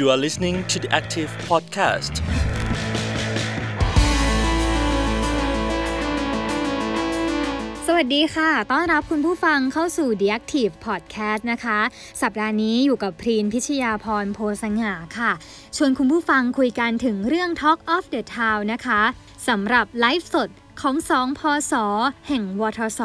You are listening to the Active Podcast. สวัสดีค่ะ ต้อนรับคุณผู้ฟังเข้าสู่ The Active Podcast นะคะ สัปดาห์นี้อยู่กับพรีนพิชยาพรโพสง่าค่ะ ชวนคุณผู้ฟังคุยกันถึงเรื่อง Talk of the Town นะคะ สำหรับไลฟ์สด ของสองพศแห่งวทศ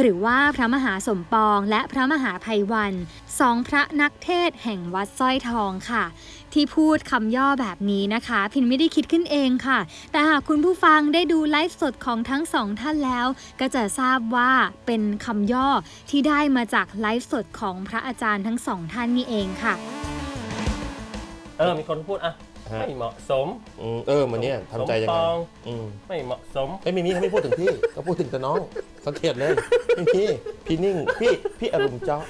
หรือว่าพระมหาสมปองและพระมหาภัยวันสองพระนักเทศแห่งวัดสร้อยทองค่ะ ที่พูดคำย่อแบบนี้นะคะ พินไม่ได้คิดขึ้นเองค่ะ แต่หากคุณผู้ฟังได้ดูไลฟ์สดของทั้งสองท่านแล้ว ก็จะทราบว่าเป็นคำย่อที่ได้มาจากไลฟ์สดของพระอาจารย์ทั้งสองท่านนี่เองค่ะ เออ มีคนพูดอะ ไม่เหมาะสมอืมเออมันเนี่ยทำใจยังสมไงปองอืมไม่เหมาะสมไอ้ยมีมีเขาไม่พูดถึงพี่เขาพูดถึงแต่น้อง สังเกตเลยพี่พี่พี่นิ่งพี่พี่อารมณ์เจาะ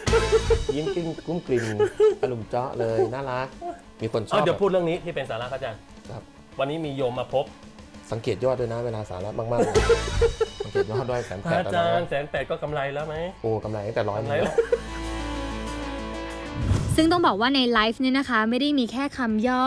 ยิ้มกิ้งกุ้มกลิ่มอารมณ์เจาะเลยน่ารักมีคนชเอออบเดี๋ยวพูดเรื่องนี้ที่เป็นสาระครับอาจารย์ครับ วันนี้มีโยมมาพบ สังเกตยอดด้วยนะเวลาสาระมากๆเลยสังเกตยอดด้วยแสนพแประดอาแล้วจารย์นะแสนแปดก็กำไรแล้วไหมโอ้กำไรตั้งแต่ร้อยกำไรนี่แล้ว ซึ่งต้องบอกว่าในไลฟ์เนี่ยนะคะ ไม่ได้มีแค่คำย่อ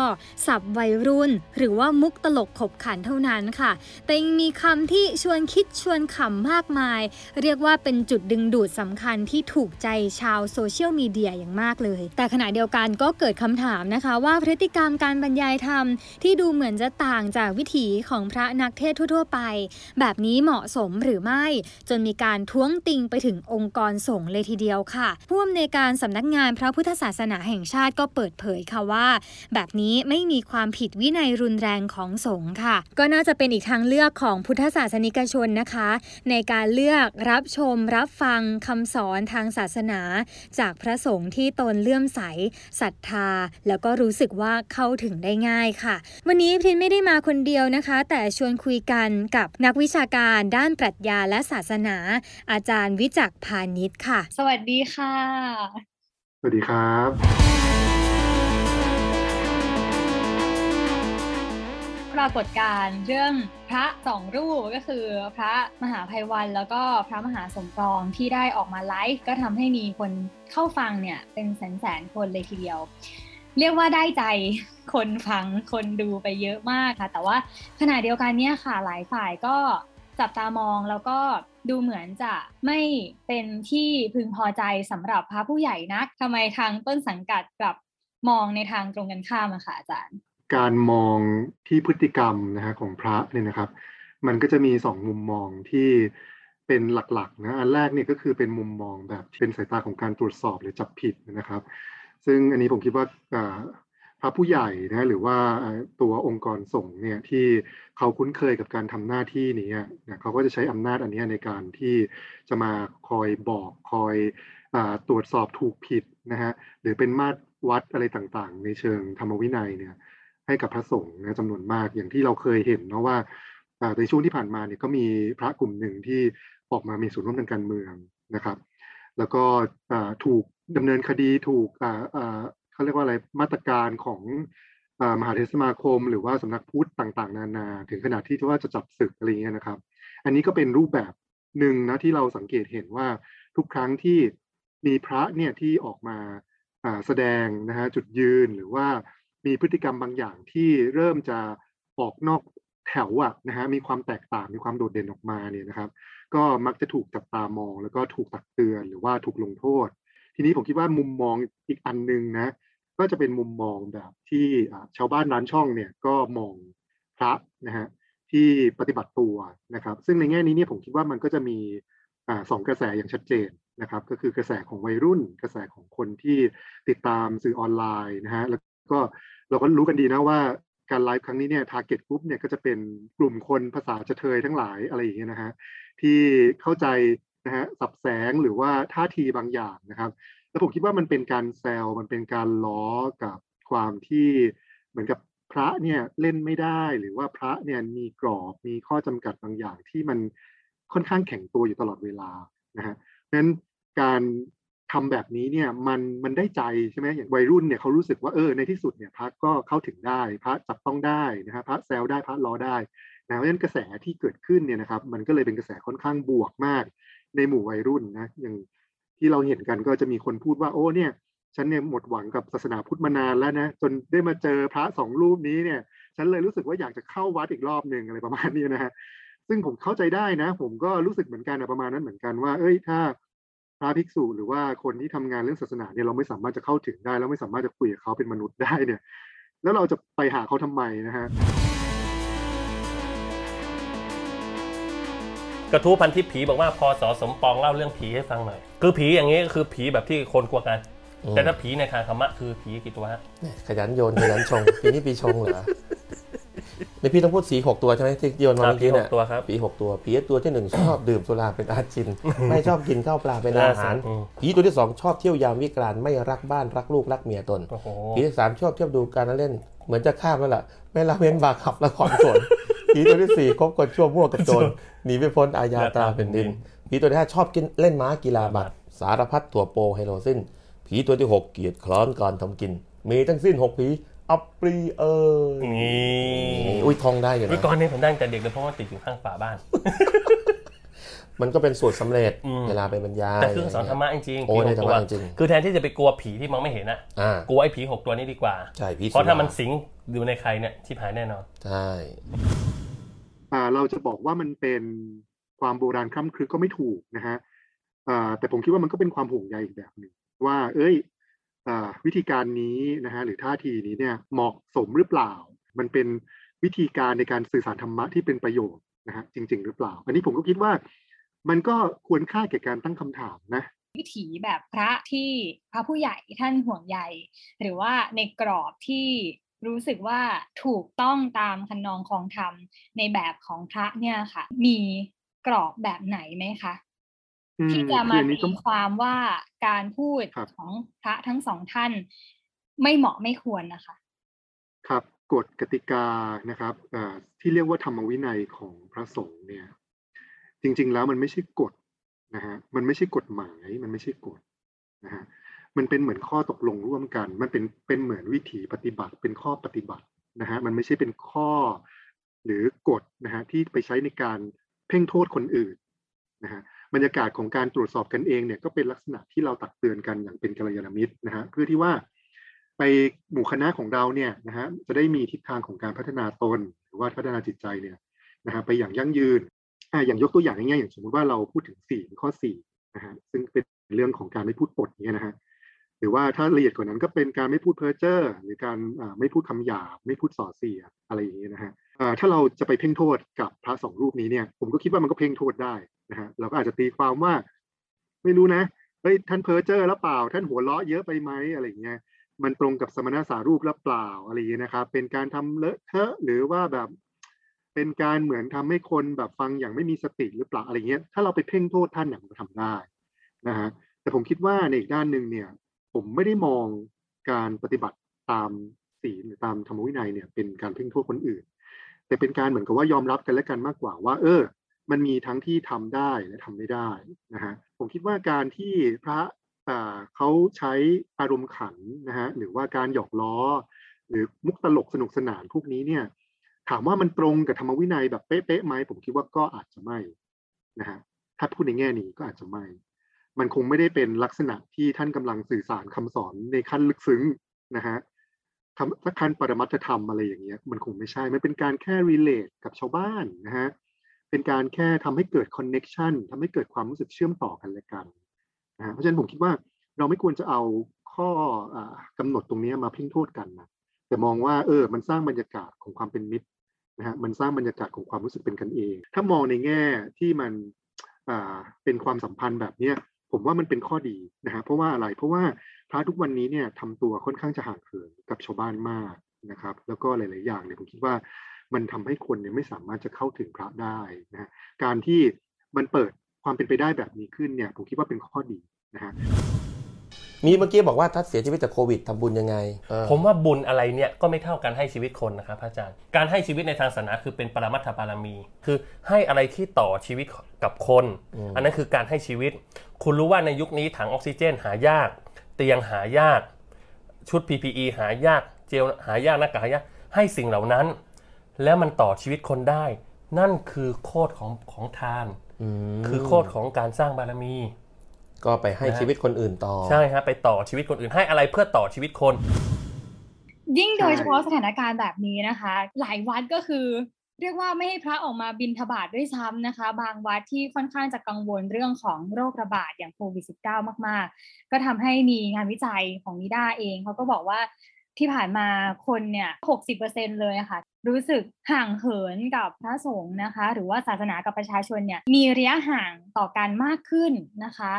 สับวัยรุ่น หรือว่ามุกตลกขบขันเท่านั้นค่ะ แต่ยังมีคำที่ชวนคิดชวนขำมากมาย เรียกว่าเป็นจุดดึงดูดสำคัญที่ถูกใจชาวโซเชียลมีเดียอย่างมากเลย แต่ขณะเดียวกันก็เกิดคำถามนะคะว่าพฤติกรรมการบรรยายธรรม ที่ดูเหมือนจะต่างจากวิถีของพระนักเทศทั่วๆไป แบบนี้เหมาะสมหรือไม่ จนมีการท้วงติงไปถึงองค์กรสงฆ์เลยทีเดียวค่ะผู้อำนวยการสำนักงานพระพุทธศาสนาแห่งชาติก็เปิดเผยค่ะว่า แบบนี้ไม่มีความผิดวินัยรุนแรงของสงฆ์ค่ะ ก็น่าจะเป็นอีกทางเลือกของพุทธศาสนิกชนนะคะ ในการเลือกรับชมรับฟังคำสอนทางศาสนา จากพระสงฆ์ที่ตนเลื่อมใสศรัทธา แล้วก็รู้สึกว่าเข้าถึงได้ง่ายค่ะ วันนี้พินไม่ได้มาคนเดียวนะคะ แต่ชวนคุยกันกับนักวิชาการด้านปรัชญาและศาสนา อาจารย์วิจักพาณิชย์ค่ะ สวัสดีค่ะ สวัสดีครับปรากฏการณ์เรื่องพระสองรูปก็คือพระมหาภัยวันแล้วก็พระมหาสมปองที่ได้ออกมาไลฟ์ก็ทำให้มีคนเข้าฟังเนี่ยเป็นแสนแสนๆคนเลยทีเดียว เรียกว่าได้ใจคนฟังคนดูไปเยอะมากค่ะ แต่ว่าขณะเดียวกันเนี่ยค่ะหลายฝ่ายก็ จับตามองแล้วก็ดูเหมือนจะไม่เป็นที่พึงพอใจสำหรับพระผู้ใหญ่นักทำไมทางต้นสังกัดกลับมองในทางตรงกันข้ามอะค่ะอาจารย์ การมองที่พฤติกรรมนะฮะของพระเนี่ยนะครับ มันก็จะมีสองมุมมองที่เป็นหลักๆนะอันแรกเนี่ยก็คือเป็นมุมมองแบบเป็นสายตาของการตรวจสอบหรือจับผิดนะครับ ซึ่งอันนี้ผมคิดว่า พระผู้ใหญ่นะหรือว่าตัวองค์กรสงฆ์เนี่ยที่เขาคุ้นเคยกับการทำหน้าที่นี้อะนะเขาก็จะใช้อำนาจอันนี้ในการที่จะมาคอยบอกคอยอตรวจสอบถูกผิดนะฮะหรือเป็นมาตรวัดอะไรต่างๆ ในเชิงธรรมวินัยเนี่ยให้กับพระสงฆ์นะจำนวนมากอย่างที่เราเคยเห็นเนาะว่าในช่วงที่ผ่านมาเนี่ยก็มีพระกลุ่มหนึ่งที่ออกมามีส่วนร่วมทางการเมืองนะครับ แล้วก็ถูกดำเนินคดีถูกอ่า เขาเรียกว่าอะไรมาตรการของอมหาเทรสมาคม หรือว่าสำนักพุทธต่างๆ นานา ถึงขนาดที่ว่าจะจับศึกอะไรเงี้ยนะครับ อันนี้ก็เป็นรูปแบบหนึ่งนะที่เราสังเกตเห็นว่าทุกครั้งที่มีพระเนี่ยที่ออกมาแสดงนะฮะจุดยืนหรือว่ามีพฤติกรรมบางอย่างที่เริ่มจะออกนอกแถวอะนะฮะมีความแตกต่างมีความโดดเด่นออกมาเนี่ยนะครับ ก็มักจะถูกจับตามอง แล้วก็ถูกตักเตือนหรือว่าถูกลงโทษ ทีนี้ผมคิดว่ามุมมองอีกอันหนึงนะ ก็จะเป็นมุมมองแบบที่ชาวบ้านร้านช่องเนี่ยก็มองพระนะฮะที่ปฏิบัติตัวนะครับ ซึ่งในแง่นี้เนี่ยผมคิดว่ามันก็จะมีอสองกระแสอย่างชัดเจนนะครับ ก็คือกระแสของวัยรุ่น กระแสของคนที่ติดตามสื่อออนไลน์นะฮะแล้วก็เราก็รู้กันดีนะว่าการไลฟ์ครั้งนี้เนี่ยทาร์เก็ตกลุ่มเนี่ยก็จะเป็นกลุ่มคนภาษาจะเทยทั้งหลายอะไรอย่างเงี้ยนะฮะที่เข้าใจ นะฮะสับแสงหรือว่าท่าทีบางอย่างนะครับ แล้วผมคิดว่ามันเป็นการแซวมันเป็นการล้อกับความที่เหมือนกับพระเนี่ยเล่นไม่ได้หรือว่าพระเนี่ยมีกรอบมีข้อจำกัดบางอย่างที่มันค่อนข้างแข็งตัวอยู่ตลอดเวลานะฮะเพราะนั้นการทำแบบนี้เนี่ยมันมันได้ใจใช่ไหมอย่างวัยรุ่นเนี่ยเขารู้สึกว่าเออในที่สุดเนี่ยพระก็เข้าถึงได้พระจับต้องได้นะฮะพระแซวได้พระล้อได้นะเพราะฉะนั้นกระแสที่เกิดขึ้นเนี่ยนะครับมันก็เลยเป็นกระแสค่อนข้างบวกมาก ในหมู่วัยรุ่นนะอย่างที่เราเห็นกันก็จะมีคนพูดว่าโอ้เนี่ยฉันเนี่ยหมดหวังกับศาสนาพุทธมานานแล้วนะจนได้มาเจอพระสองรูปนี้เนี่ย ฉันเลยรู้สึกว่าอยากจะเข้าวัดอีกรอบหนึ่งอะไรประมาณนี้นะฮะซึ่งผมเข้าใจได้นะ ผมก็รู้สึกเหมือนกันนะประมาณนั้นเหมือนกันว่า เอ้ยถ้าพระภิกษุหรือว่าคนที่ทำงานเรื่องศาสนาเนี่ยเราไม่สามารถจะเข้าถึงได้แล้วไม่สามารถจะคุยกับเขาเป็นมนุษย์ได้เนี่ย แล้วเราจะไปหาเขาทำไมนะฮะ กระทู้พันทิปผีบอกว่าพอสอสมปองเล่าเรื่องผีให้ฟังหน่อย คือผีอย่างนี้ก็คือผีแบบที่คนกลัวกันอืมแต่ถ้าผีในทางธรรมะคือผีกี่ตัวฮะแหม่ขยันโยนขยันชง ปีนี้ปีชงเหรอ ในพี่ต้องพูดสีหกตัวใช่ไหมที่โยนมาครับเมื่อกี้เนี่ยผีหกตัวครับผีหกตัวผีตัวที่หนึ่งชอบดื่มสุราเป็นอาจิน ไม่ชอบกินข้าวปลาเป็นอาหารอืมผีตัวที่สองชอบเที่ยวยามวิกรานไม่รักบ้านรักลูกรักเมียตนโอ้โหผีที่สามชอบเที่ยวดูการละเล่น เหมือนจะข้ามแล้วล่ะไม่ละเว้นบาร์คลับละครโขนผีตัวที่สี่คบคนชั่วมั่วกับโจรหนีไม่พ้นอาญาตราแผ่นดินผีตัวที่ห้าชอบกินเล่นม้ากีฬาบัตรสารพัดถั่วโปไฮโลสิ้นผีตัวที่หกเกียรติคล้อนการทำกินมีทั้งสิ้นหกผี อัปรีย์เอยนี่อุ้ยทองได้อยู่วินะกรนี้ผมได้ตั้งแต่เด็กเลยเพราะว่าติดอยู่ข้างฝาบ้าน มันก็เป็นสูตรสำเร็จอืมเวลาไปบรรยายแต่คือสอนธรรมะจริงๆโอ้ผีในหกธรรตัวมะจริงคือแทนที่จะไปกลัวผีที่มองไม่เห็นนะอ่ากลัวไอ้ผีหกตัวนี้ดีกว่าใช่ผีเพราะถ้ามันสุสิงอยู่ในใครเนี่ยชิบหายแน่นอนใช่อ่าเราจะบอกว่ามันเป็นความโบราณคล่ำครึก็ไม่ถูกนะฮะอ่าแต่ผมคิดว่ามันก็เป็นความห่วงใยอีกแบบหนึ่งว่า เอ้ยอ่า วิธีการนี้นะฮะหรือท่าทีนี้เนี่ยเหมาะสมหรือเปล่า มันเป็นวิธีการในการสื่อสารธรรมะที่เป็นประโยชน์นะฮะจริง ๆ หรือเปล่า อันนี้ผมก็คิดว่า มันก็ควรค่าแก่การตั้งคำถามนะวิถีแบบพระที่พระผู้ใหญ่ท่านห่วงใยหรือว่าในกรอบที่รู้สึกว่าถูกต้องตามคันนองคลองธรรมในแบบของพระเนี่ยค่ะ มีกรอบแบบไหนไหมคะ ที่จะคือมาอันนี้ตีต้องความว่าการพูดครับของพระทั้งสองท่าน ไม่เหมาะไม่ควรนะคะ ครับกฎกติกานะครับเอ่อที่เรียกว่าธรรมวินัยของพระสงฆ์เนี่ย จริง ๆ แล้วมันไม่ใช่กฎนะฮะมันไม่ใช่กฎหมายมันไม่ใช่กฎนะฮะมันเป็นเหมือนข้อตกลงร่วมกัน มันเป็นเป็นเหมือนวิถีปฏิบัติ เป็นข้อปฏิบัตินะฮะมันไม่ใช่เป็นข้อหรือกฎนะฮะที่ไปใช้ในการเพ่งโทษคนอื่นนะฮะ บรรยากาศของการตรวจสอบกันเองเนี่ยก็เป็นลักษณะที่เราตักเตือนกันอย่างเป็นกัลยาณมิตรนะฮะเพื่อที่ว่าไปหมู่คณะของเราเนี่ยนะฮะจะได้มีทิศทางของการพัฒนาตน หรือว่าพัฒนาจิตใจเนี่ยนะฮะไปอย่างยั่งยืนอ่าอย่างยกตัวอย่างง่ายๆอย่างสมมติว่าเราพูดถึงสี่ข้อสี่นะฮะซึ่งเป็นเรื่องของการไม่พูดปดเนี่ยนะฮะหรือว่าถ้าละเอียดกว่านั้นก็เป็นการไม่พูดเพ้อเจ้อหรือการอ่าไม่พูดคำหยาบไม่พูดส่อเสียอะไรอย่างเงี้ยนะฮะอ่าถ้าเราจะไปเพ่งโทษกับพระสองรูปนี้เนี่ยผมก็คิดว่ามันก็เพ่งโทษได้ นะฮะเราก็อาจจะตีความว่า ไม่รู้นะเฮ้ยท่านเพ้อเจ้อแล้วเปล่า ท่านหัวเราะเยอะไปไหมอะไรอย่างเงี้ยมันตรงกับสมณสารูปหรือเปล่าอะไรอย่างเงี้ยนะครับ เป็นการทำเลอะเทอะหรือว่าแบบเป็นการเหมือนทำให้คนแบบฟังอย่างไม่มีสติหรือเปล่าอะไรเงี้ย ถ้าเราไปเพ่งโทษท่านเนี่ยมันก็ทำได้นะฮะแต่ผมคิดว่าในอีกด้านหนึ่งเนี่ย ผมไม่ได้มองการปฏิบัติตามศีลหรือตามธรรมวินัยเนี่ย เป็นการเพ่งโทษคนอื่น แต่เป็นการเหมือนกับว่ายอมรับกันและกันมากกว่าว่า เออ มันมีทั้งที่ทำได้และทำไม่ได้นะฮะผมคิดว่าการที่พระเขาใช้อารมณ์ขันนะฮะหรือว่าการหยอกล้อ หรือมุกตลกสนุกสนานพวกนี้เนี่ยถามว่ามันตรงกับธรรมวินัยแบบเป๊ะๆไหมผมคิดว่าก็อาจจะไม่นะฮะถ้าพูดในแง่นี้ก็อาจจะไม่ มันคงไม่ได้เป็นลักษณะที่ท่านกำลังสื่อสารคำสอนในขั้นลึกซึ้งนะฮะขั้นปรมัตธรรมอะไรอย่างเงี้ยมันคงไม่ใช่ มันเป็นการแค่ relate กับชาวบ้านนะฮะ เป็นการแค่ทำให้เกิด connection ทำให้เกิดความรู้สึกเชื่อมต่อกันและกันนะฮะเพราะฉะนั้นผมคิดว่าเราไม่ควรจะเอาข้ออากำหนดตรงนี้มาเพ่งโทษกันนะแต่มองว่าเออมันสร้างบรรยากาศของความเป็นมิตรนะฮะมันสร้างบรรยากาศของความรู้สึกเป็นกันเอง ถ้ามองในแง่ที่มันเป็นความสัมพันธ์แบบเนี้ยผมว่ามันเป็นข้อดีนะฮะเพราะว่าอะไรเพราะว่าพระทุกวันนี้เนี่ยทำตัวค่อนข้างจะห่างเหินกับชาวบ้านมากนะครับ แล้วก็หลาย ๆ อย่างเนี่ยผมคิดว่า มันทำให้คนเนี่ยไม่สามารถจะเข้าถึงพระได้นะฮะการที่มันเปิดความเป็นไปได้แบบนี้ขึ้นเนี่ยผมคิดว่าเป็นข้อดีนะฮะมีเมื่อกี้บอกว่าถ้าเสียชีวิตจากโควิดทำบุญยังไงเออผมว่าบุญอะไรเนี่ยก็ไม่เท่ากันให้ชีวิตคนนะครับพระอาจารย์ การให้ชีวิตในทางศาสนาคือเป็นปรมัตถบารมี คือให้อะไรที่ต่อชีวิตกับคน อันนั้นคือการให้ชีวิต คุณรู้ว่าในยุคนี้ถังออกซิเจนหายาก เตียงหายาก ชุด PPE หายาก เจลหายากหน้ากากหายาก ให้สิ่งเหล่านั้น แล้วมันต่อชีวิตคนได้ นั่นคือโคตรของของทานมคือโคตรของการสร้างบารมี ก็ไปให้นะฮะชีวิตคนอื่นต่อ ใช่ฮะไปต่อชีวิตคนอื่นให้อะไรเพื่อต่อชีวิตคน ยิ่งโดยเฉพาะสถานการณ์แบบนี้นะคะ หลายวัดก็คือเรียกว่าไม่ให้พระออกมาบินทบาทด้วยซ้ำนะคะ บางวัดที่ค่อนข้างจะกังวลเรื่องของโรคระบาดอย่างโควิด -19 มาก ๆ ก็ทำให้มีงานวิจัยของนิด้าเองเขาก็บอกว่า ที่ผ่านมาคนเนี่ย 60%เลยค่ะ รู้สึกห่างเหินกับพระสงฆ์นะคะ หรือว่าศาสนากับประชาชนเนี่ย มีระยะห่างต่อกันมากขึ้นนะคะ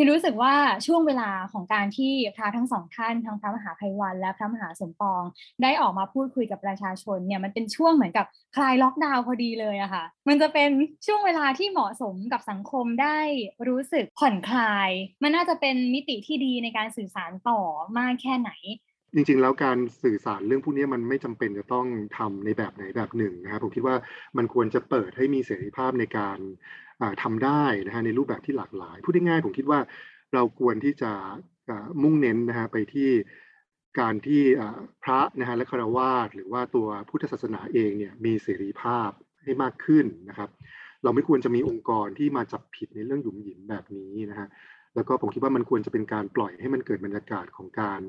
ที่รู้สึกว่าช่วงเวลาของการที่พระทั้งสองท่านทั้งพระมหาภัยวัน และพระมหาสมปอง ได้ออกมาพูดคุยกับประชาชนเนี่ยมันเป็นช่วงเหมือนกับคลายล็อกดาวน์พอดีเลยอะค่ะ มันจะเป็นช่วงเวลาที่เหมาะสมกับสังคมได้รู้สึกผ่อนคลาย มันน่าจะเป็นมิติที่ดีในการสื่อสารต่อมากแค่ไหน จริงๆ แล้วการสื่อสารเรื่องพวกนี้มันไม่จำเป็นจะต้องทำในแบบไหนแบบหนึ่งนะครับผมคิดว่ามันควรจะเปิดให้มีเสรีภาพในการทำาได้นะฮะในรูปแบบที่หลากหลายพูดง่ายๆผมคิดว่าเราควรที่จะมุ่งเน้นนะฮะไปที่การที่พระนะฮะและคารวาสหรือว่าตัวพุทธศาสนาเองเนี่ยมีเสรีภาพให้มากขึ้นนะครับ เราไม่ควรจะมีองค์กรที่มาจับผิดในเรื่องหยุมหยิมแบบนี้นะฮะแล้วก็ผมคิดว่ามันควรจะเป็นการปล่อยให้มันเกิดบรรยากาศของการ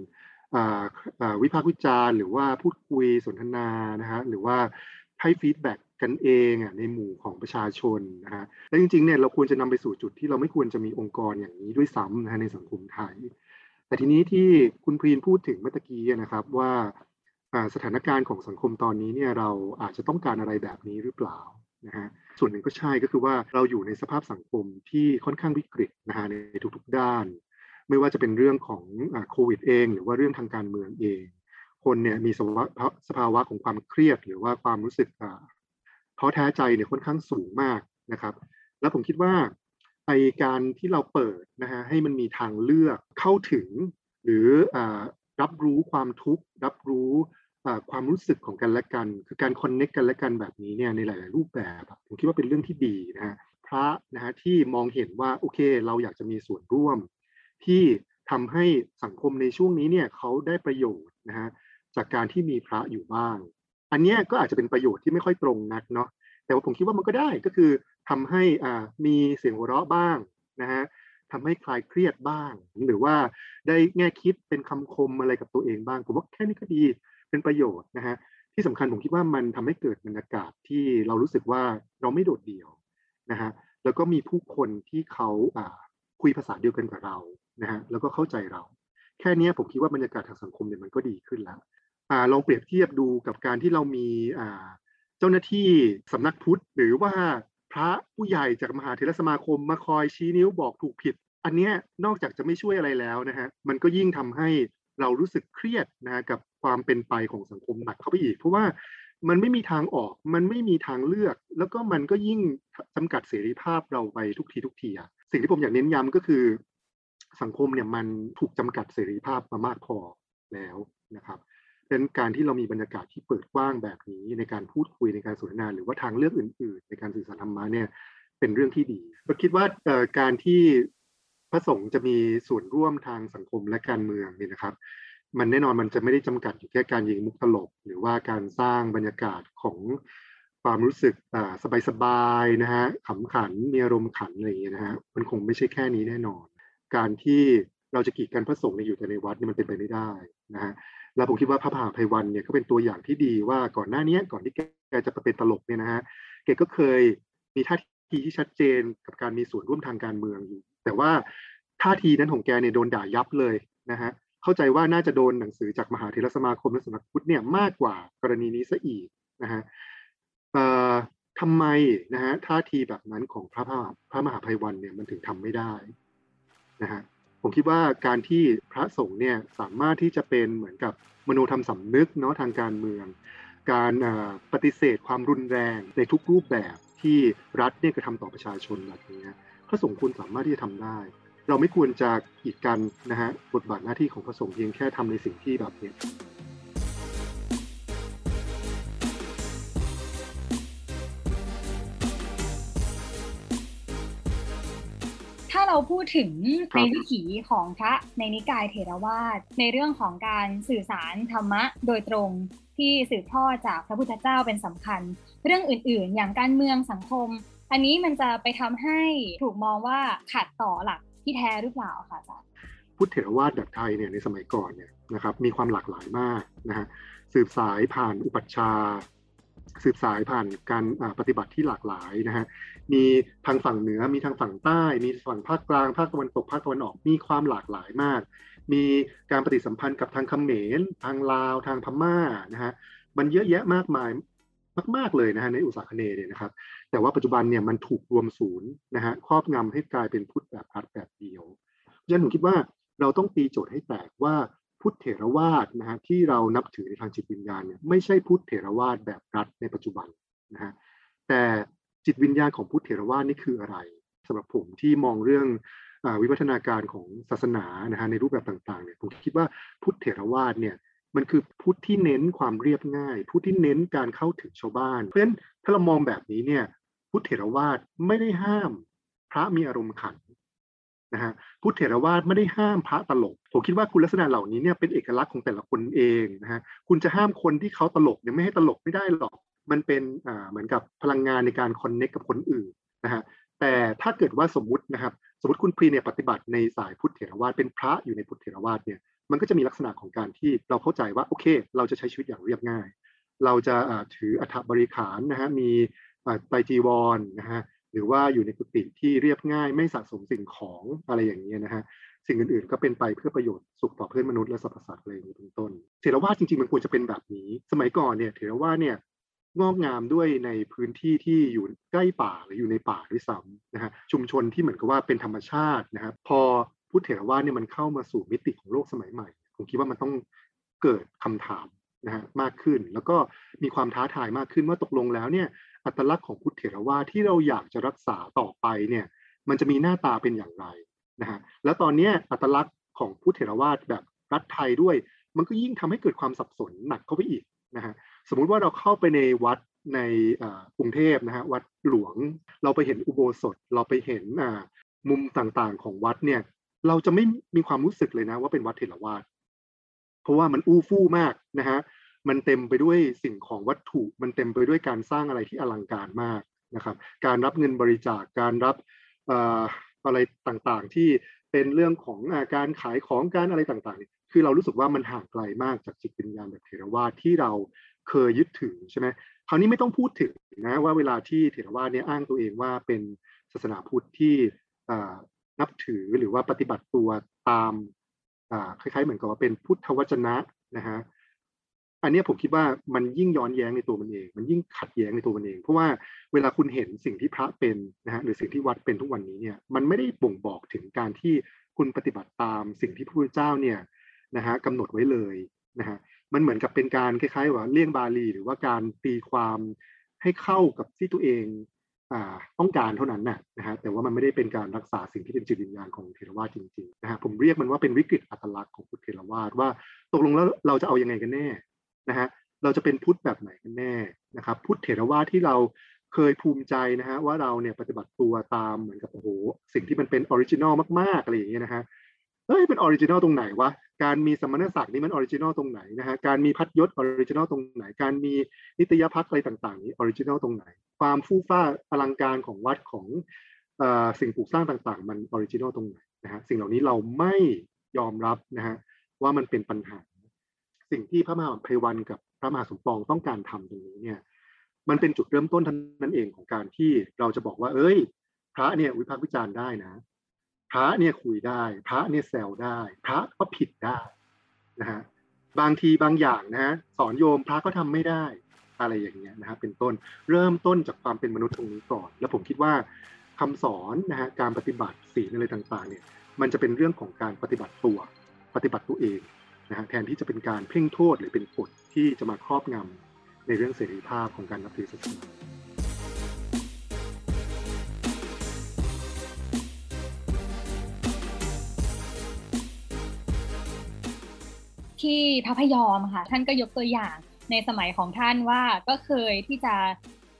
วิพากษ์วิจารณ์หรือว่าพูดคุยสนทนานะฮะหรือว่าให้ feedback กันเองอะในหมู่ของประชาชนนะฮะและจริงๆเนี่ยเราควรจะนำไปสู่จุดที่เราไม่ควรจะมีองค์กรอย่างนี้ด้วยซ้ำนะฮะในสังคมไทย แต่ทีนี้ที่คุณพรีนพูดถึงเมื่อตกี้นะครับว่าสถานการณ์ของสังคมตอนนี้เนี่ยเราอาจจะต้องการอะไรแบบนี้หรือเปล่านะฮะส่วนหนึ่งก็ใช่ก็คือว่าเราอยู่ในสภาพสังคมที่ค่อนข้างวิกฤตนะฮะในทุกๆด้าน ไม่ว่าจะเป็นเรื่องของโควิดเอง หรือว่าเรื่องทางการเมืองเอง คนเนี่ยมีสภาวะสภาวะของความเครียด หรือว่าความรู้สึกอ่าท้อแท้ใจเนี่ยค่อนข้างสูงมากนะครับ แล้วผมคิดว่าไอการที่เราเปิดนะฮะให้มันมีทางเลือกเข้าถึง หรืออรับรู้ความทุกข์ รับรู้ความรู้สึกของกันและกัน คือการคอนเน็กกันและกันแบบนี้เนี่ยในหลาย ๆ รูปแบบผมคิดว่าเป็นเรื่องที่ดีนะฮะพระนะฮะที่มองเห็นว่าโอเค เราอยากจะมีส่วนร่วม ที่ทำให้สังคมในช่วงนี้เนี่ยเขาได้ประโยชน์นะฮะจากการที่มีพระอยู่บ้าง อันนี้ก็อาจจะเป็นประโยชน์ที่ไม่ค่อยตรงนักเนาะแต่ว่าผมคิดว่ามันก็ได้ก็คือทำให้อ่ามีเสียงหัวเราะบ้างนะฮะทำให้คลายเครียดบ้าง หรือว่าได้แง่คิดเป็นคำคมอะไรกับตัวเองบ้าง ผมว่าแค่นี้ก็ดีเป็นประโยชน์นะฮะที่สำคัญผมคิดว่ามันทำให้เกิดบรรยากาศที่เรารู้สึกว่าเราไม่โดดเดี่ยวนะฮะแล้วก็มีผู้คนที่เขาอ่าคุยภาษาเดียวกันกับเรา นะฮะแล้วก็เข้าใจเรา แค่นี้ผมคิดว่าบรรยากาศทางสังคมเนี่ยมันก็ดีขึ้นแล้วอลองเปรียบเทียบดูกับการที่เรามีเจ้าหน้าที่สำนักพุทธ หรือว่าพระผู้ใหญ่จากมหาเถรสมาคมมาคอยชี้นิ้วบอกถูกผิด อันนี้นอกจากจะไม่ช่วยอะไรแล้วนะฮะมันก็ยิ่งทำให้เรารู้สึกเครียดนะะกับความเป็นไปของสังคมหนักเข้าไปอีก เพราะว่ามันไม่มีทางออก มันไม่มีทางเลือก แล้วก็มันก็ยิ่งจำกัดเสรีภาพเราไปทุกทีทุกทีอะสิ่งที่ผมอยากเน้นย้ำก็คือ สังคมเนี่ยมันถูกจำกัดเสรีภาพมามากพอแล้วนะครับดังนั้นการที่เรามีบรรยากาศที่เปิดกว้างแบบนี้ในการพูดคุยในการสนทนาหรือว่าทางเลือกอื่น ๆ ในการสื่อสารธรรมะเนี่ยเป็นเรื่องที่ดีก็คิดว่าการที่พระสงฆ์จะมีส่วนร่วมทางสังคมและการเมืองเนี่ยนะครับ มันแน่นอนมันจะไม่ได้จำกัดอยู่แค่การยิงมุกตลก หรือว่าการสร้างบรรยากาศของความรู้สึกสบายๆนะฮะขำขันมีอารมณ์ขันอะไรอย่างเงี้ยนะฮะมันคงไม่ใช่แค่นี้แน่นอน การที่เราจะกีดกันพระสงฆ์เนี่ยอยู่แต่ในวัดเนี่ยมันเป็นไปไม่ได้นะฮะแล้วผมคิดว่าพระมหาภัยวันเนี่ยก็เป็นตัวอย่างที่ดีว่าก่อนหน้านี้ก่อนที่แกจะไปเป็นตลกเนี่ยนะฮะแกก็เคยมีท่าทีที่ชัดเจนกับการมีส่วนร่วมทางการเมืองอยู่ แต่ว่าท่าทีนั้นของแกเนี่ยโดนด่ายับเลยนะฮะเข้าใจว่าน่าจะโดนหนังสือจากมหาเถรสมาคมและสำนักพุทธเนี่ยมากกว่ากรณีนี้ซะอีกนะฮะทำไมนะฮะท่าทีแบบนั้นของพระพระพระมหาภัยวันเนี่ยมันถึงทำไม่ได้ นะฮะผมคิดว่าการที่พระสงฆ์เนี่ยสามารถที่จะเป็นเหมือนกับมโนธรรมสำนึกเนาะทางการเมือง การปฏิเสธความรุนแรงในทุกรูปแบบที่รัฐเนี่ยกระทำต่อประชาชนแบบนี้พระสงฆ์คุณสามารถที่จะทำได้ เราไม่ควรจะกีดกันนะฮะบทบาทหน้าที่ของพระสงฆ์เพียงแค่ทำในสิ่งที่แบบนี้ เราพูดถึงครัในบวิถีของพระในนิกายเถรวาทในเรื่องของการสื่อสารธรรมะโดยตรงที่สืบทอดจากพระพุทธเจ้าเป็นสำคัญ เรื่องอื่นๆ อย่างการเมืองสังคม อันนี้มันจะไปทำให้ถูกมองว่าขัดต่อหลักทที่แท้หรือเปล่าคะอาจารย์พุทธเถรวาทแบบไทยเนี่ยในสมัยก่อนเนี่ยนะครับมีความหลากหลายมากนะฮะสืบสายผ่านอุปัชฌาย์ สืบสายผ่านการปฏิบัติที่หลากหลายนะฮะ มีทางฝั่งเหนือ มีทางฝั่งใต้ มีฝั่งภาคกลาง ภาคตะวันตก ภาคตะวันออก มีความหลากหลายมาก มีการปฏิสัมพันธ์กับทางเขมร ทางลาว ทางพม่านะฮะ มันเยอะแยะมากมายมาก ๆ เลยนะฮะในอุตสาคเนเนี่ยนะครับ แต่ว่าปัจจุบันเนี่ยมันถูกรวมศูนย์นะฮะครอบงำให้กลายเป็นพุทธแบบอัดแบบเดียวเพราะฉะนั้นผมคิดว่าเราต้องตีโจทย์ให้แตกว่า พุทธเถรวาทนะฮะที่เรานับถือในทางจิตวิญญาณเนี่ยไม่ใช่พุทธเถรวาทแบบรัฐในปัจจุบันนะฮะแต่จิตวิญญาณของพุทธเถรวาทนี่คืออะไรสำหรับผมที่มองเรื่องวิวัฒนาการของศาสนานะฮะในรูปแบบต่างๆเนี่ยผมคิดว่าพุทธเถรวาทเนี่ยมันคือพุทธที่เน้นความเรียบง่าย พุทธที่เน้นการเข้าถึงชาวบ้าน เพราะฉะนั้นถ้าเรามองแบบนี้เนี่ยพุทธเถรวาทไม่ได้ห้าม พระมีอารมณ์ขัน นะฮะพุทธเถรวาทไม่ได้ห้ามพระตลก ผมคิดว่าคุณลักษณะเหล่านี้เนี่ยเป็นเอกลักษณ์ของแต่ละคนเองนะฮะคุณจะห้ามคนที่เขาตลกเนี่ยไม่ให้ตลกไม่ได้หรอก มันเป็นอ่าเหมือนกับพลังงานในการคอนเน็กกับคนอื่นนะฮะแต่ถ้าเกิดว่าสมมตินะครับสมมติคุณพรีเนี่ยปฏิบัติในสายพุทธเถรวาทเป็นพระอยู่ในพุทธเถรวาทเนี่ยมันก็จะมีลักษณะของการที่เราเข้าใจว่าโอเค เราจะใช้ชีวิตอย่างเรียบง่าย เราจะถืออัฐบริขารนะฮะมีไตจีวรนะฮะ หรือว่าอยู่ในกุฏิที่เรียบง่ายไม่สะสมสิ่งของอะไรอย่างนี้นะฮะสิ่งอื่นๆ ก็เป็นไปเพื่อประโยชน์สุขต่อเพื่อนมนุษย์และสรรพสัตว์อะไรอย่างนี้เป็นต้นเถรวาทจริงๆมันควรจะเป็นแบบนี้ สมัยก่อนเนี่ยเถรวาทเนี่ยงอกงามด้วยในพื้นที่ที่อยู่ใกล้ป่าหรืออยู่ในป่าด้วยซ้ำนะฮะชุมชนที่เหมือนกับว่าเป็นธรรมชาตินะครับพอพุทธเถรวาทเนี่ยมันเข้ามาสู่มิติของโลกสมัยใหม่ ผมคิดว่ามันต้องเกิดคำถามนะฮะมากขึ้น แล้วก็มีความท้าทายมากขึ้นว่าตกลงแล้วเนี่ย อัตลักษณ์ของพุทธเถรวาทที่เราอยากจะรักษาต่อไปเนี่ยมันจะมีหน้าตาเป็นอย่างไรนะฮะแล้วตอนนี้อัตลักษณ์ของพุทธเถรวาทแบบรัฐไทยด้วย มันก็ยิ่งทำให้เกิดความสับสนหนักเข้าไปอีกนะฮะสมมุติว่าเราเข้าไปในวัดในกรุงเทพนะฮะวัดหลวง เราไปเห็นอุโบสถเราไปเห็นมุมต่างๆของวัดเนี่ยเราจะไม่มีความรู้สึกเลยนะว่าเป็นวัดเถรวาทเพราะว่ามันอู้ฟู่มากนะฮะ มันเต็มไปด้วยสิ่งของวัตถุ มันเต็มไปด้วยการสร้างอะไรที่อลังการมากนะครับ การรับเงินบริจาค การรับอะไรต่างๆ ที่เป็นเรื่องของอการขายของการอะไรต่างๆ คือเรารู้สึกว่ามันห่างไกลมากจากจิตวิญญาณแบบเทรวาทที่เราเคยยึดถือใช่ไหมคราวนี้ไม่ต้องพูดถึงนะว่าเวลาที่เทรวาทเนี่ยอ้างตัวเองว่าเป็นศาสนาพุทธที่นับถือหรือว่าปฏิบัติตัวตามคล้ายๆเหมือนกับว่าเป็นพุทธวจนะนะฮะ อันนี้ผมคิดว่ามันยิ่งย้อนแย้งในตัวมันเอง มันยิ่งขัดแย้งในตัวมันเอง เพราะว่าเวลาคุณเห็นสิ่งที่พระเป็นนะฮะหรือสิ่งที่วัดเป็นทุกวันนี้เนี่ยมันไม่ได้บ่งบอกถึงการที่คุณปฏิบัติตามสิ่งที่พระพุทธเจ้าเนี่ยนะฮะกำหนดไว้เลยนะฮะมันเหมือนกับเป็นการคล้ายๆว่าเลี่ยงบาลี หรือว่าการตีความให้เข้ากับที่ตัวเองอ่าต้องการเท่านั้นนะนะฮะแต่ว่ามันไม่ได้เป็นการรักษาสิ่งที่เป็นจิตวิญญาณของเทรวาสจริงๆนะฮะผมเรียกมันว่าเป็นวิกฤตอัตลักษณ์ของพุทธเทรวาสว่าตกลงแล้วเราจะเอายังไงกันแน่ นะฮะเราจะเป็นพุทธแบบไหนกันแน่นะครับ พุทธเถรวาทที่เราเคยภูมิใจนะฮะว่าเราเนี่ยปฏิบัติตัวตามเหมือนกับโอ้โหสิ่งที่มันเป็น original มากๆอะไรอย่างเงี้ยนะฮะเฮ้ยเป็น original ตรงไหนวะการมีสมณศักดิ์นี่มัน original ตรงไหนนะฮะการมีพัดยศ original ตรงไหน การมีนิตยภัตอะไรต่างๆนี้ original ตรงไหน ความฟู่ฟ่าอลังการของวัดของสิ่งปลูกสร้างต่างๆ มัน original ตรงไหนนะฮะสิ่งเหล่านี้เราไม่ยอมรับนะฮะว่ามันเป็นปัญหา สิ่งที่พระมหาภัยวันกับพระมหาสมปองต้องการทำตรงนี้เนี่ย มันเป็นจุดเริ่มต้นท่านั้นเองของการที่เราจะบอกว่า เอ้ย พระเนี่ยวิพากษ์วิจารณ์ได้นะ พระเนี่ยคุยได้ พระเนี่ยแซวได้ พระก็ผิดได้นะฮะบางทีบางอย่างนะ สอนโยมพระก็ทำไม่ได้อะไรอย่างเงี้ยนะฮะเป็นต้นเริ่มต้นจากความเป็นมนุษย์ตรงนี้ก่อน แล้วผมคิดว่าคำสอนนะฮะการปฏิบัติศีลอะไรต่างๆเนี่ยมันจะเป็นเรื่องของการปฏิบัติตัวปฏิบัติตัวเอง นะฮะแทนที่จะเป็นการเพ่งโทษหรือเป็นกฎที่จะมาครอบงำในเรื่องเสรีภาพของการนับถือศาสนาที่พระพยอมค่ะ ท่านก็ยกตัวอย่างในสมัยของท่านว่าก็เคยที่จะ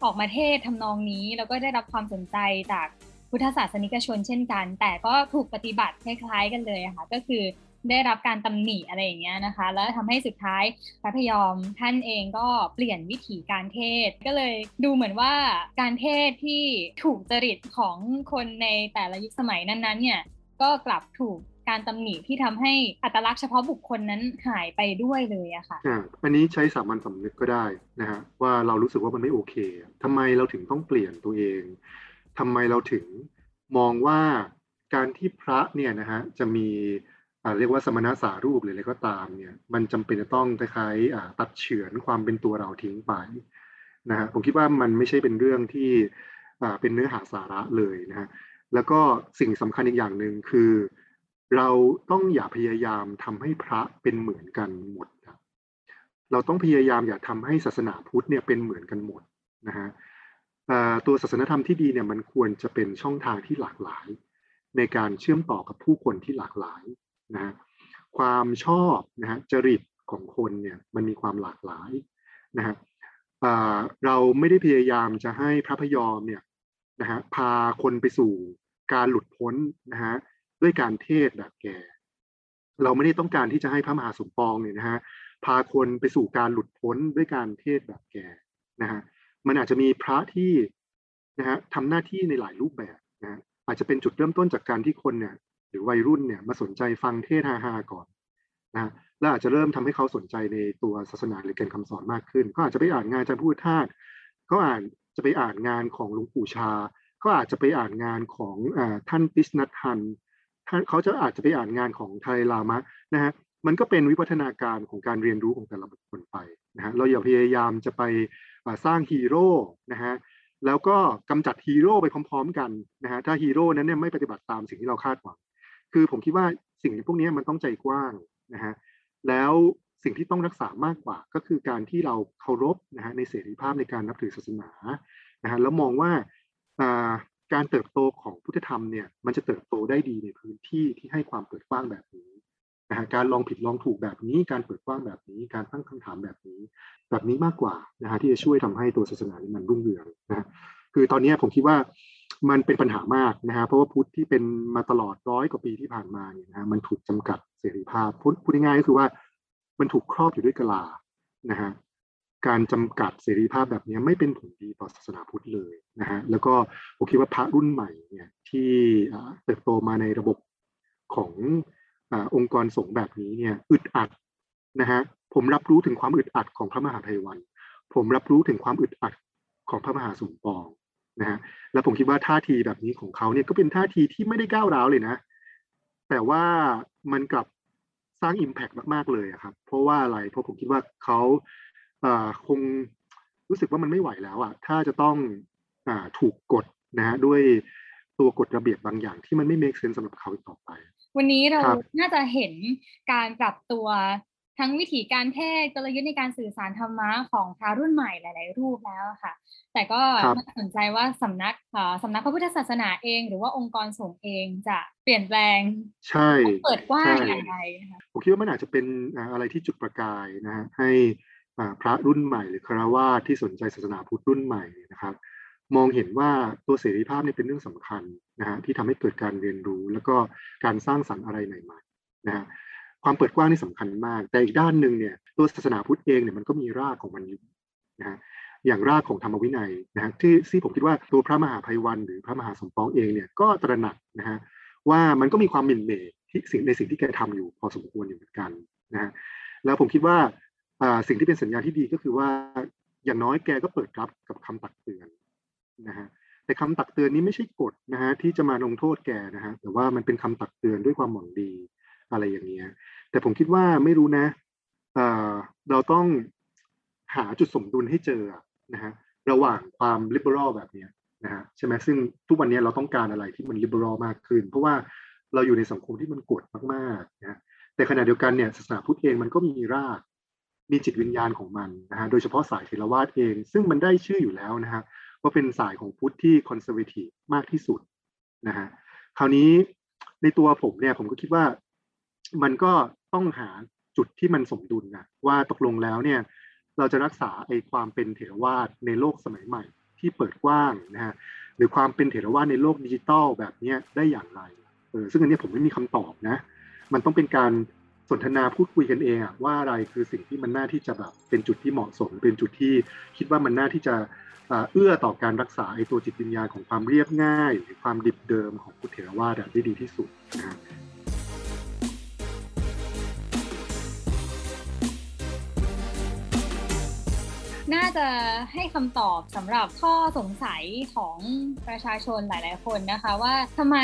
ออกมาเทศทำนองนี้ แล้วก็ได้รับความสนใจจากพุทธศาสนิกชนเช่นกัน แต่ก็ถูกปฏิบัติคล้ายๆกันเลยค่ะ ก็คือ ได้รับการตำหนิอะไรอย่างเงี้ยนะคะ แล้วทำให้สุดท้ายพระพยอมท่านเองก็เปลี่ยนวิถีการเทศ ก็เลยดูเหมือนว่าการเทศที่ถูกจริตของคนในแต่ละยุคสมัยนั้นๆเนี่ยก็กลับถูกการตำหนิที่ทำให้อัตลักษณ์เฉพาะบุคคลนั้นหายไปด้วยเลยอะค่ะอ่าอันนี้ใช้สามัญสำนึกก็ได้นะฮะว่าเรารู้สึกว่ามันไม่โอเคทำไมเราถึงต้องเปลี่ยนตัวเองทำไมเราถึงมองว่าการที่พระเนี่ยนะฮะจะมี เรียกว่าสมณะสารูปหรืออะไรก็ตามเนี่ยมันจำเป็นจะต้องคล้ายๆอ่าตัดเฉือนความเป็นตัวเราทิ้งไปนะฮะผมคิดว่ามันไม่ใช่เป็นเรื่องที่อ่าเป็นเนื้อหาสาระเลยนะฮะแล้วก็สิ่งสำคัญอีกอย่างหนึ่งคือ เราต้องอย่าพยายามทำให้พระเป็นเหมือนกันหมดครับเราต้องพยายามอย่าทำให้ศาสนาพุทธเนี่ยเป็นเหมือนกันหมดนะฮะอ่าตัวศาสนธรรมที่ดีเนี่ยมันควรจะเป็นช่องทางที่หลากหลาย ในการเชื่อมต่อกับผู้คนที่หลากหลาย นะความชอบนะฮะจริตของคนเนี่ยมันมีความหลากหลายนะฮะเราไม่ได้พยายามจะให้พระพยอมเนี่ยนะฮะพาคนไปสู่การหลุดพ้นนะฮะด้วยการเทศแบบแก่เราไม่ได้ต้องการที่จะให้พระมหาสมปองเนี่ยนะฮะพาคนไปสู่การหลุดพ้นด้วยการเทศแบบแก่นะฮะมันอาจจะมีพระที่นะฮะทำหน้าที่ในหลายรูปแบบนะฮะอาจจะเป็นจุดเริ่มต้นจากการที่คนเนี่ย หรือวัยรุ่นเนี่ยมาสนใจฟังเทศฮาๆก่อนนะฮะแล้วอาจจะเริ่มทำให้เขาสนใจในตัวศาสนาหรือแก่นคำสอนมากขึ้น ก็อาจจะไปอ่านงานอาจารย์พุทธทาสก็อ่านจะไปอ่านงานของหลวงปู่ชา ก็อาจจะไปอ่านงานของอท่านติช นัทฮันห์ท่านเขาจะอาจจะไปอ่านงานของดาไลลามะนะฮะมันก็เป็นวิวัฒนาการของการเรียนรู้ของแต่ละบุคคลไปนะฮะเราอย่าพยายามจะไปสร้างฮีโร่นะฮะแล้วก็กำจัดฮีโร่ไปพร้อม ๆ กันนะฮะถ้าฮีโร่นั้นเนี่ยไม่ปฏิบัติตามสิ่งที่เราคาดหวัง คือผมคิดว่าสิ่งพวกนี้มันต้องใจกว้างนะฮะแล้วสิ่งที่ต้องรักษามากกว่าก็คือการที่เราเคารพนะฮะในเสรีภาพในการนับถือศาสนานะฮะแล้วมองว่าการเติบโตของพุทธธรรมเนี่ยมันจะเติบโตได้ดีในพื้นที่ที่ให้ความเปิดกว้างแบบนี้นะฮะการลองผิดลองถูกแบบนี้ การเปิดกว้างแบบนี้ การตั้งคำถามแบบนี้ แบบนี้มากกว่านะฮะที่จะช่วยทำให้ตัวศาสนานี้มันรุ่งเรืองนะฮะคือตอนนี้ผมคิดว่า มันเป็นปัญหามากนะฮะเพราะว่าพุทธที่เป็นมาตลอดร้อยกว่าปีที่ผ่านมาเนี่ยนะฮะมันถูกจำกัดเสรีภาพพูดพูดง่ายๆก็คือว่ามันถูกครอบอยู่ด้วยกลานะฮะการจำกัดเสรีภาพแบบนี้ไม่เป็นผลดีต่อศาสนาพุทธเลยนะฮะแล้วก็ผมคิดว่าพระรุ่นใหม่เนี่ยที่เติบโตมาในระบบขององค์กรสงฆ์แบบนี้เนี่ยอึดอัดนะฮะผมรับรู้ถึงความอึดอัดของพระมหาภัยวัน ผมรับรู้ถึงความอึดอัดของพระมหาสมปอง นะฮะแล้วผมคิดว่าท่าทีแบบนี้ของเขาเนี่ยก็เป็นท่าทีที่ไม่ได้ก้าวร้าวเลยนะ แต่ว่ามันกลับสร้าง Impact มาก ๆ เลยอะครับ เพราะว่าอะไรเพราะผมคิดว่าเขาอ่าคงรู้สึกว่ามันไม่ไหวแล้วอะถ้าจะต้องอาถูกกดนะฮะด้วยตัวกฎระเบียบบางอย่างที่มันไม่ make sense สำหรับเขาอีกต่อไป วันนี้เราครับน่าจะเห็นการปรับตัว ทั้งวิธีการเทศกลยุทธ์ในการสื่อสารธรรมะของพระรุ่นใหม่หลาย ๆ รูปแล้วอะค่ะ แต่ก็ครับน่าสนใจว่าสำนักเอ่อสำนักพระพุทธศาสนาเอง หรือว่าองค์กรสงฆ์เองจะเปลี่ยนแปลงใช่เปิดกว้างใช่อย่างไรนะคะผมคิดว่ามันอาจจะเป็นอ่าอะไรที่จุดประกายนะฮะให้อ่าพระรุ่นใหม่ หรือคารวาสที่สนใจศาสนาพุทธรุ่นใหม่นะครับ มองเห็นว่าตัวเสรีภาพเนี่ยเป็นเรื่องสำคัญนะฮะที่ทำให้เกิดการเรียนรู้ แล้วก็การสร้างสรรค์อะไรใหม่ๆนะฮะ ความเปิดกว้างนี่สำคัญมาก แต่อีกด้านหนึ่งเนี่ยตัวศาสนาพุทธเองเนี่ยมันก็มีรากของมันอยู่นะฮะอย่างรากของธรรมวินัยนะฮะที่ที่ผมคิดว่าตัวพระมหาภัยวัน หรือพระมหาสมปองเองเนี่ยก็ตระหนักนะฮะว่ามันก็มีความหมิ่นเหม่ที่สิ่งในสิ่งที่แกทำอยู่พอสมควรอยู่เหมือนกันนะฮะแล้วผมคิดว่าอ่าสิ่งที่เป็นสัญญาณที่ดีก็คือว่าอย่างน้อยแกก็เปิดรับกับคำตักเตือนนะฮะแต่คำตักเตือนนี้ไม่ใช่กฎนะฮะที่จะมาลงโทษแกนะฮะแต่ว่ามันเป็นคำตักเตือนด้วยความหวังดี อะไรอย่างเงี้ย แต่ผมคิดว่าไม่รู้นะเราต้องหาจุดสมดุลให้เจอนะฮะระหว่างความ liberal แบบเนี้ยนะฮะใช่ไหมซึ่งทุกวันนี้เราต้องการอะไรที่มัน liberal มากขึ้น เพราะว่าเราอยู่ในสังคมที่มันกดมากๆนะแต่ขณะเดียวกันเนี่ยศาสนาพุทธเองมันก็มีราก มีจิตวิญญาณของมันนะฮะโดยเฉพาะสายเทรวาสเอง ซึ่งมันได้ชื่ออยู่แล้วนะฮะว่าเป็นสายของพุทธที่คอนเซอร์เวทีฟมากที่สุดนะฮะคราวนี้ในตัวผมเนี่ยผมก็คิดว่า มันก็ต้องหาจุดที่มันสมดุลนะว่าตกลงแล้วเนี่ยเราจะรักษาไอ้ความเป็นเถรวาทในโลกสมัยใหม่ ที่เปิดกว้างนะฮะหรือความเป็นเถรวาทในโลกดิจิทัลแบบนี้ได้อย่างไรเออซึ่งอันนี้ผมไม่มีคำตอบนะ มันต้องเป็นการสนทนาพูดคุยกันเองอะว่าอะไรคือสิ่งที่มันน่าที่จะแบบเป็นจุดที่เหมาะสม เป็นจุดที่คิดว่ามันน่าที่จะเอื้อต่อการรักษาไอ้ตัวจิตวิญญาณของความเรียบง่าย หรือความดิบเดิมของพุทธเถรวาทได้ดีที่สุดนะาจะให้คำตอบสำหรับข้อสงสัยของประชาชนหลาย ๆ คนนะคะว่าทำไม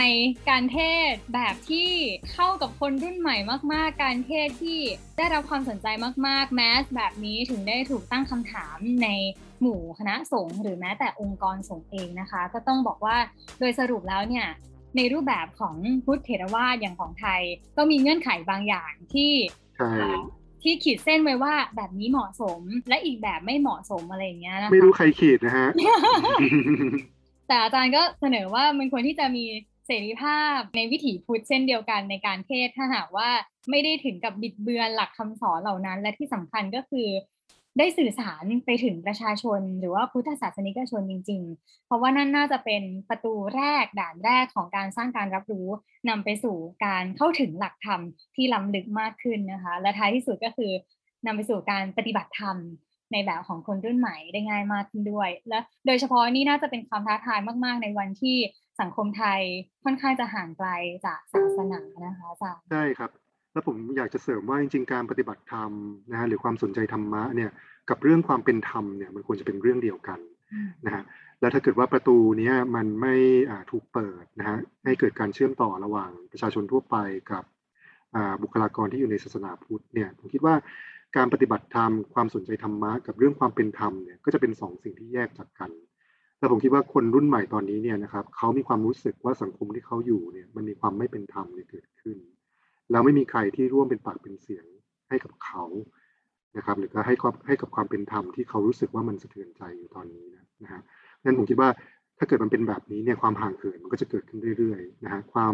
การเทศแบบที่เข้ากับคนรุ่นใหม่มาก ๆ การเทศที่ได้รับความสนใจมาก ๆ แมสแบบนี้ถึงได้ถูกตั้งคำถามในหมู่คณะสงฆ์หรือแม้แต่องค์กรสงฆ์เองนะคะ ก็ต้องบอกว่าโดยสรุปแล้วเนี่ยในรูปแบบของพุทธเถรวาทอย่างของไทย ก็มีเงื่อนไขบางอย่างที่ ที่ขีดเส้นไว้ว่าแบบนี้เหมาะสมและอีกแบบไม่เหมาะสมอะไรอย่างเงี้ยนะคะไม่รู้ใครขีดนะฮะ แต่อาจารย์ก็เสนอว่ามันควรที่จะมีเสรีภาพในวิถีพุทธเช่นเดียวกันในการเทศถ้าหากว่าไม่ได้ถึงกับบิดเบือนหลักคำสอนเหล่านั้น และที่สำคัญก็คือ ได้สื่อสารไปถึงประชาชน หรือว่าพุทธศาสนิกชนจริง ๆ เพราะว่านั่นน่าจะเป็นประตูแรกด่านแรกของการสร้างการรับรู้นำไปสู่การเข้าถึงหลักธรรมที่ล้ำลึกมากขึ้นนะคะ และท้ายที่สุดก็คือนำไปสู่การปฏิบัติธรรมในแบบของคนรุ่นใหม่ได้ง่ายมากขึ้นด้วย และโดยเฉพาะนี่น่าจะเป็นความท้าทายมากๆ ในวันที่สังคมไทยค่อนข้างจะห่างไกลจากศาสนานะคะอาจารย์ใช่ครับ แล้วผมอยากจะเสริมว่าจริงๆ การปฏิบัติธรรมนะฮะหรือความสนใจธรรมะเนี่ยกับเรื่องความเป็นธรรมเนี่ยมันควรจะเป็นเรื่องเดียวกันนะฮะแล้วถ้าเกิดว่าประตูนี้มันไม่ถูกเปิดนะฮะให้เกิดการเชื่อมต่อระหว่างประชาชนทั่วไปกับบุคลากรที่อยู่ในศาสนาพุทธเนี่ยผมคิดว่าการปฏิบัติธรรมความสนใจธรรมะกับเรื่องความเป็นธรรมเนี่ยก็จะเป็นสองสิ่งที่แยกจากกันแต่ผมคิดว่าคนรุ่นใหม่ตอนนี้เนี่ยนะครับเขามีความรู้สึกว่าสังคมที่เขาอยู่เนี่ยมันมีความไม่เป็นธรรมเนี่ยเกิดขึ้น แล้วไม่มีใครที่ร่วมเป็นปากเป็นเสียงให้กับเขานะครับหรือก็ให้ให้กับความเป็นธรรมที่เขารู้สึกว่ามันสะเทือนใจอยู่ตอนนี้นะนะฮะนั้นผมคิดว่าถ้าเกิดมันเป็นแบบนี้เนี่ยความห่างเหินมันก็จะเกิดขึ้นเรื่อยๆนะฮะความ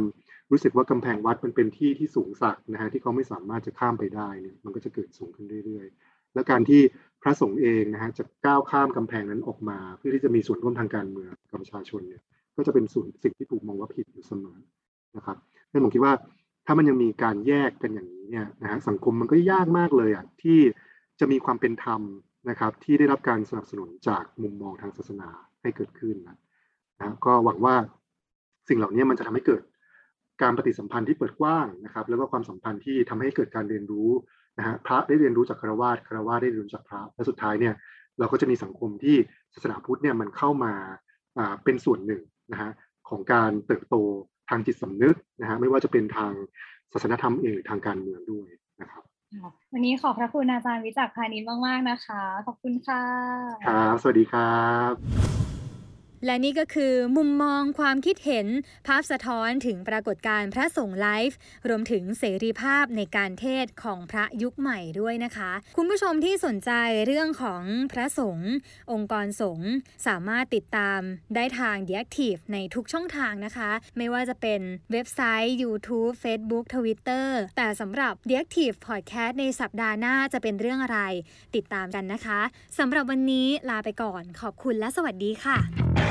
รู้สึกว่ากำแพงวัดมันเป็นที่ที่สูงสักนะฮะที่เขาไม่สามารถจะข้ามไปได้เนี่ยมันก็จะเกิดสูงขึ้นเรื่อยๆ และการที่พระสงฆ์เองนะฮะจะก้าวข้ามกำแพงนั้นออกมา เพื่อที่จะมีส่วนร่วมทางการเมืองกับประชาชนเนี่ยก็จะเป็นส่วนสิ่งที่ถูกมองว่าผิดอยู่เสมอนะครับนั้นผมคิดว่า ถ้ามันยังมีการแยกกันอย่างนี้เนี่ยนะฮะสังคมมันก็ยากมากเลยอะที่จะมีความเป็นธรรมนะครับที่ได้รับการสนับสนุนจากมุมมองทางศาสนาให้เกิดขึ้นนะนะก็หวังว่าสิ่งเหล่านี้มันจะทำให้เกิดการปฏิสัมพันธ์ที่เปิดกว้างนะครับ แล้วก็ความสัมพันธ์ที่ทำให้เกิดการเรียนรู้นะฮะพระได้เรียนรู้จากคารวาสคารวาสได้เรียนรู้จากพระและสุดท้ายเนี่ยเราก็จะมีสังคมที่ศาสนาพุทธเนี่ยมันเข้ามาเป็นส่วนหนึ่งนะฮะของการเติบโต ทางจิตสำนึกนะฮะไม่ว่าจะเป็นทางศาสนธรรมเองทางการเมืองด้วยนะครับวันนี้ขอบพระคุณอาจารย์วิจักรพานิชมาก ๆ นะคะ ขอบคุณค่ะ ครับ สวัสดีครับ และนี่ก็คือมุมมองความคิดเห็นภาพสะท้อนถึงปรากฏการณ์พระสงฆ์ไลฟ์รวมถึงเสรีภาพในการเทศของพระยุคใหม่ด้วยนะคะ คุณผู้ชมที่สนใจเรื่องของพระสงฆ์องค์กรสงฆ์สามารถติดตามได้ทาง The Active ในทุกช่องทางนะคะ ไม่ว่าจะเป็นเว็บไซต์ YouTube Facebook Twitter แต่สำหรับ The Active Podcast ในสัปดาห์หน้าจะเป็นเรื่องอะไร ติดตามกันนะคะสำหรับวันนี้ลาไปก่อนขอบคุณและสวัสดีค่ะ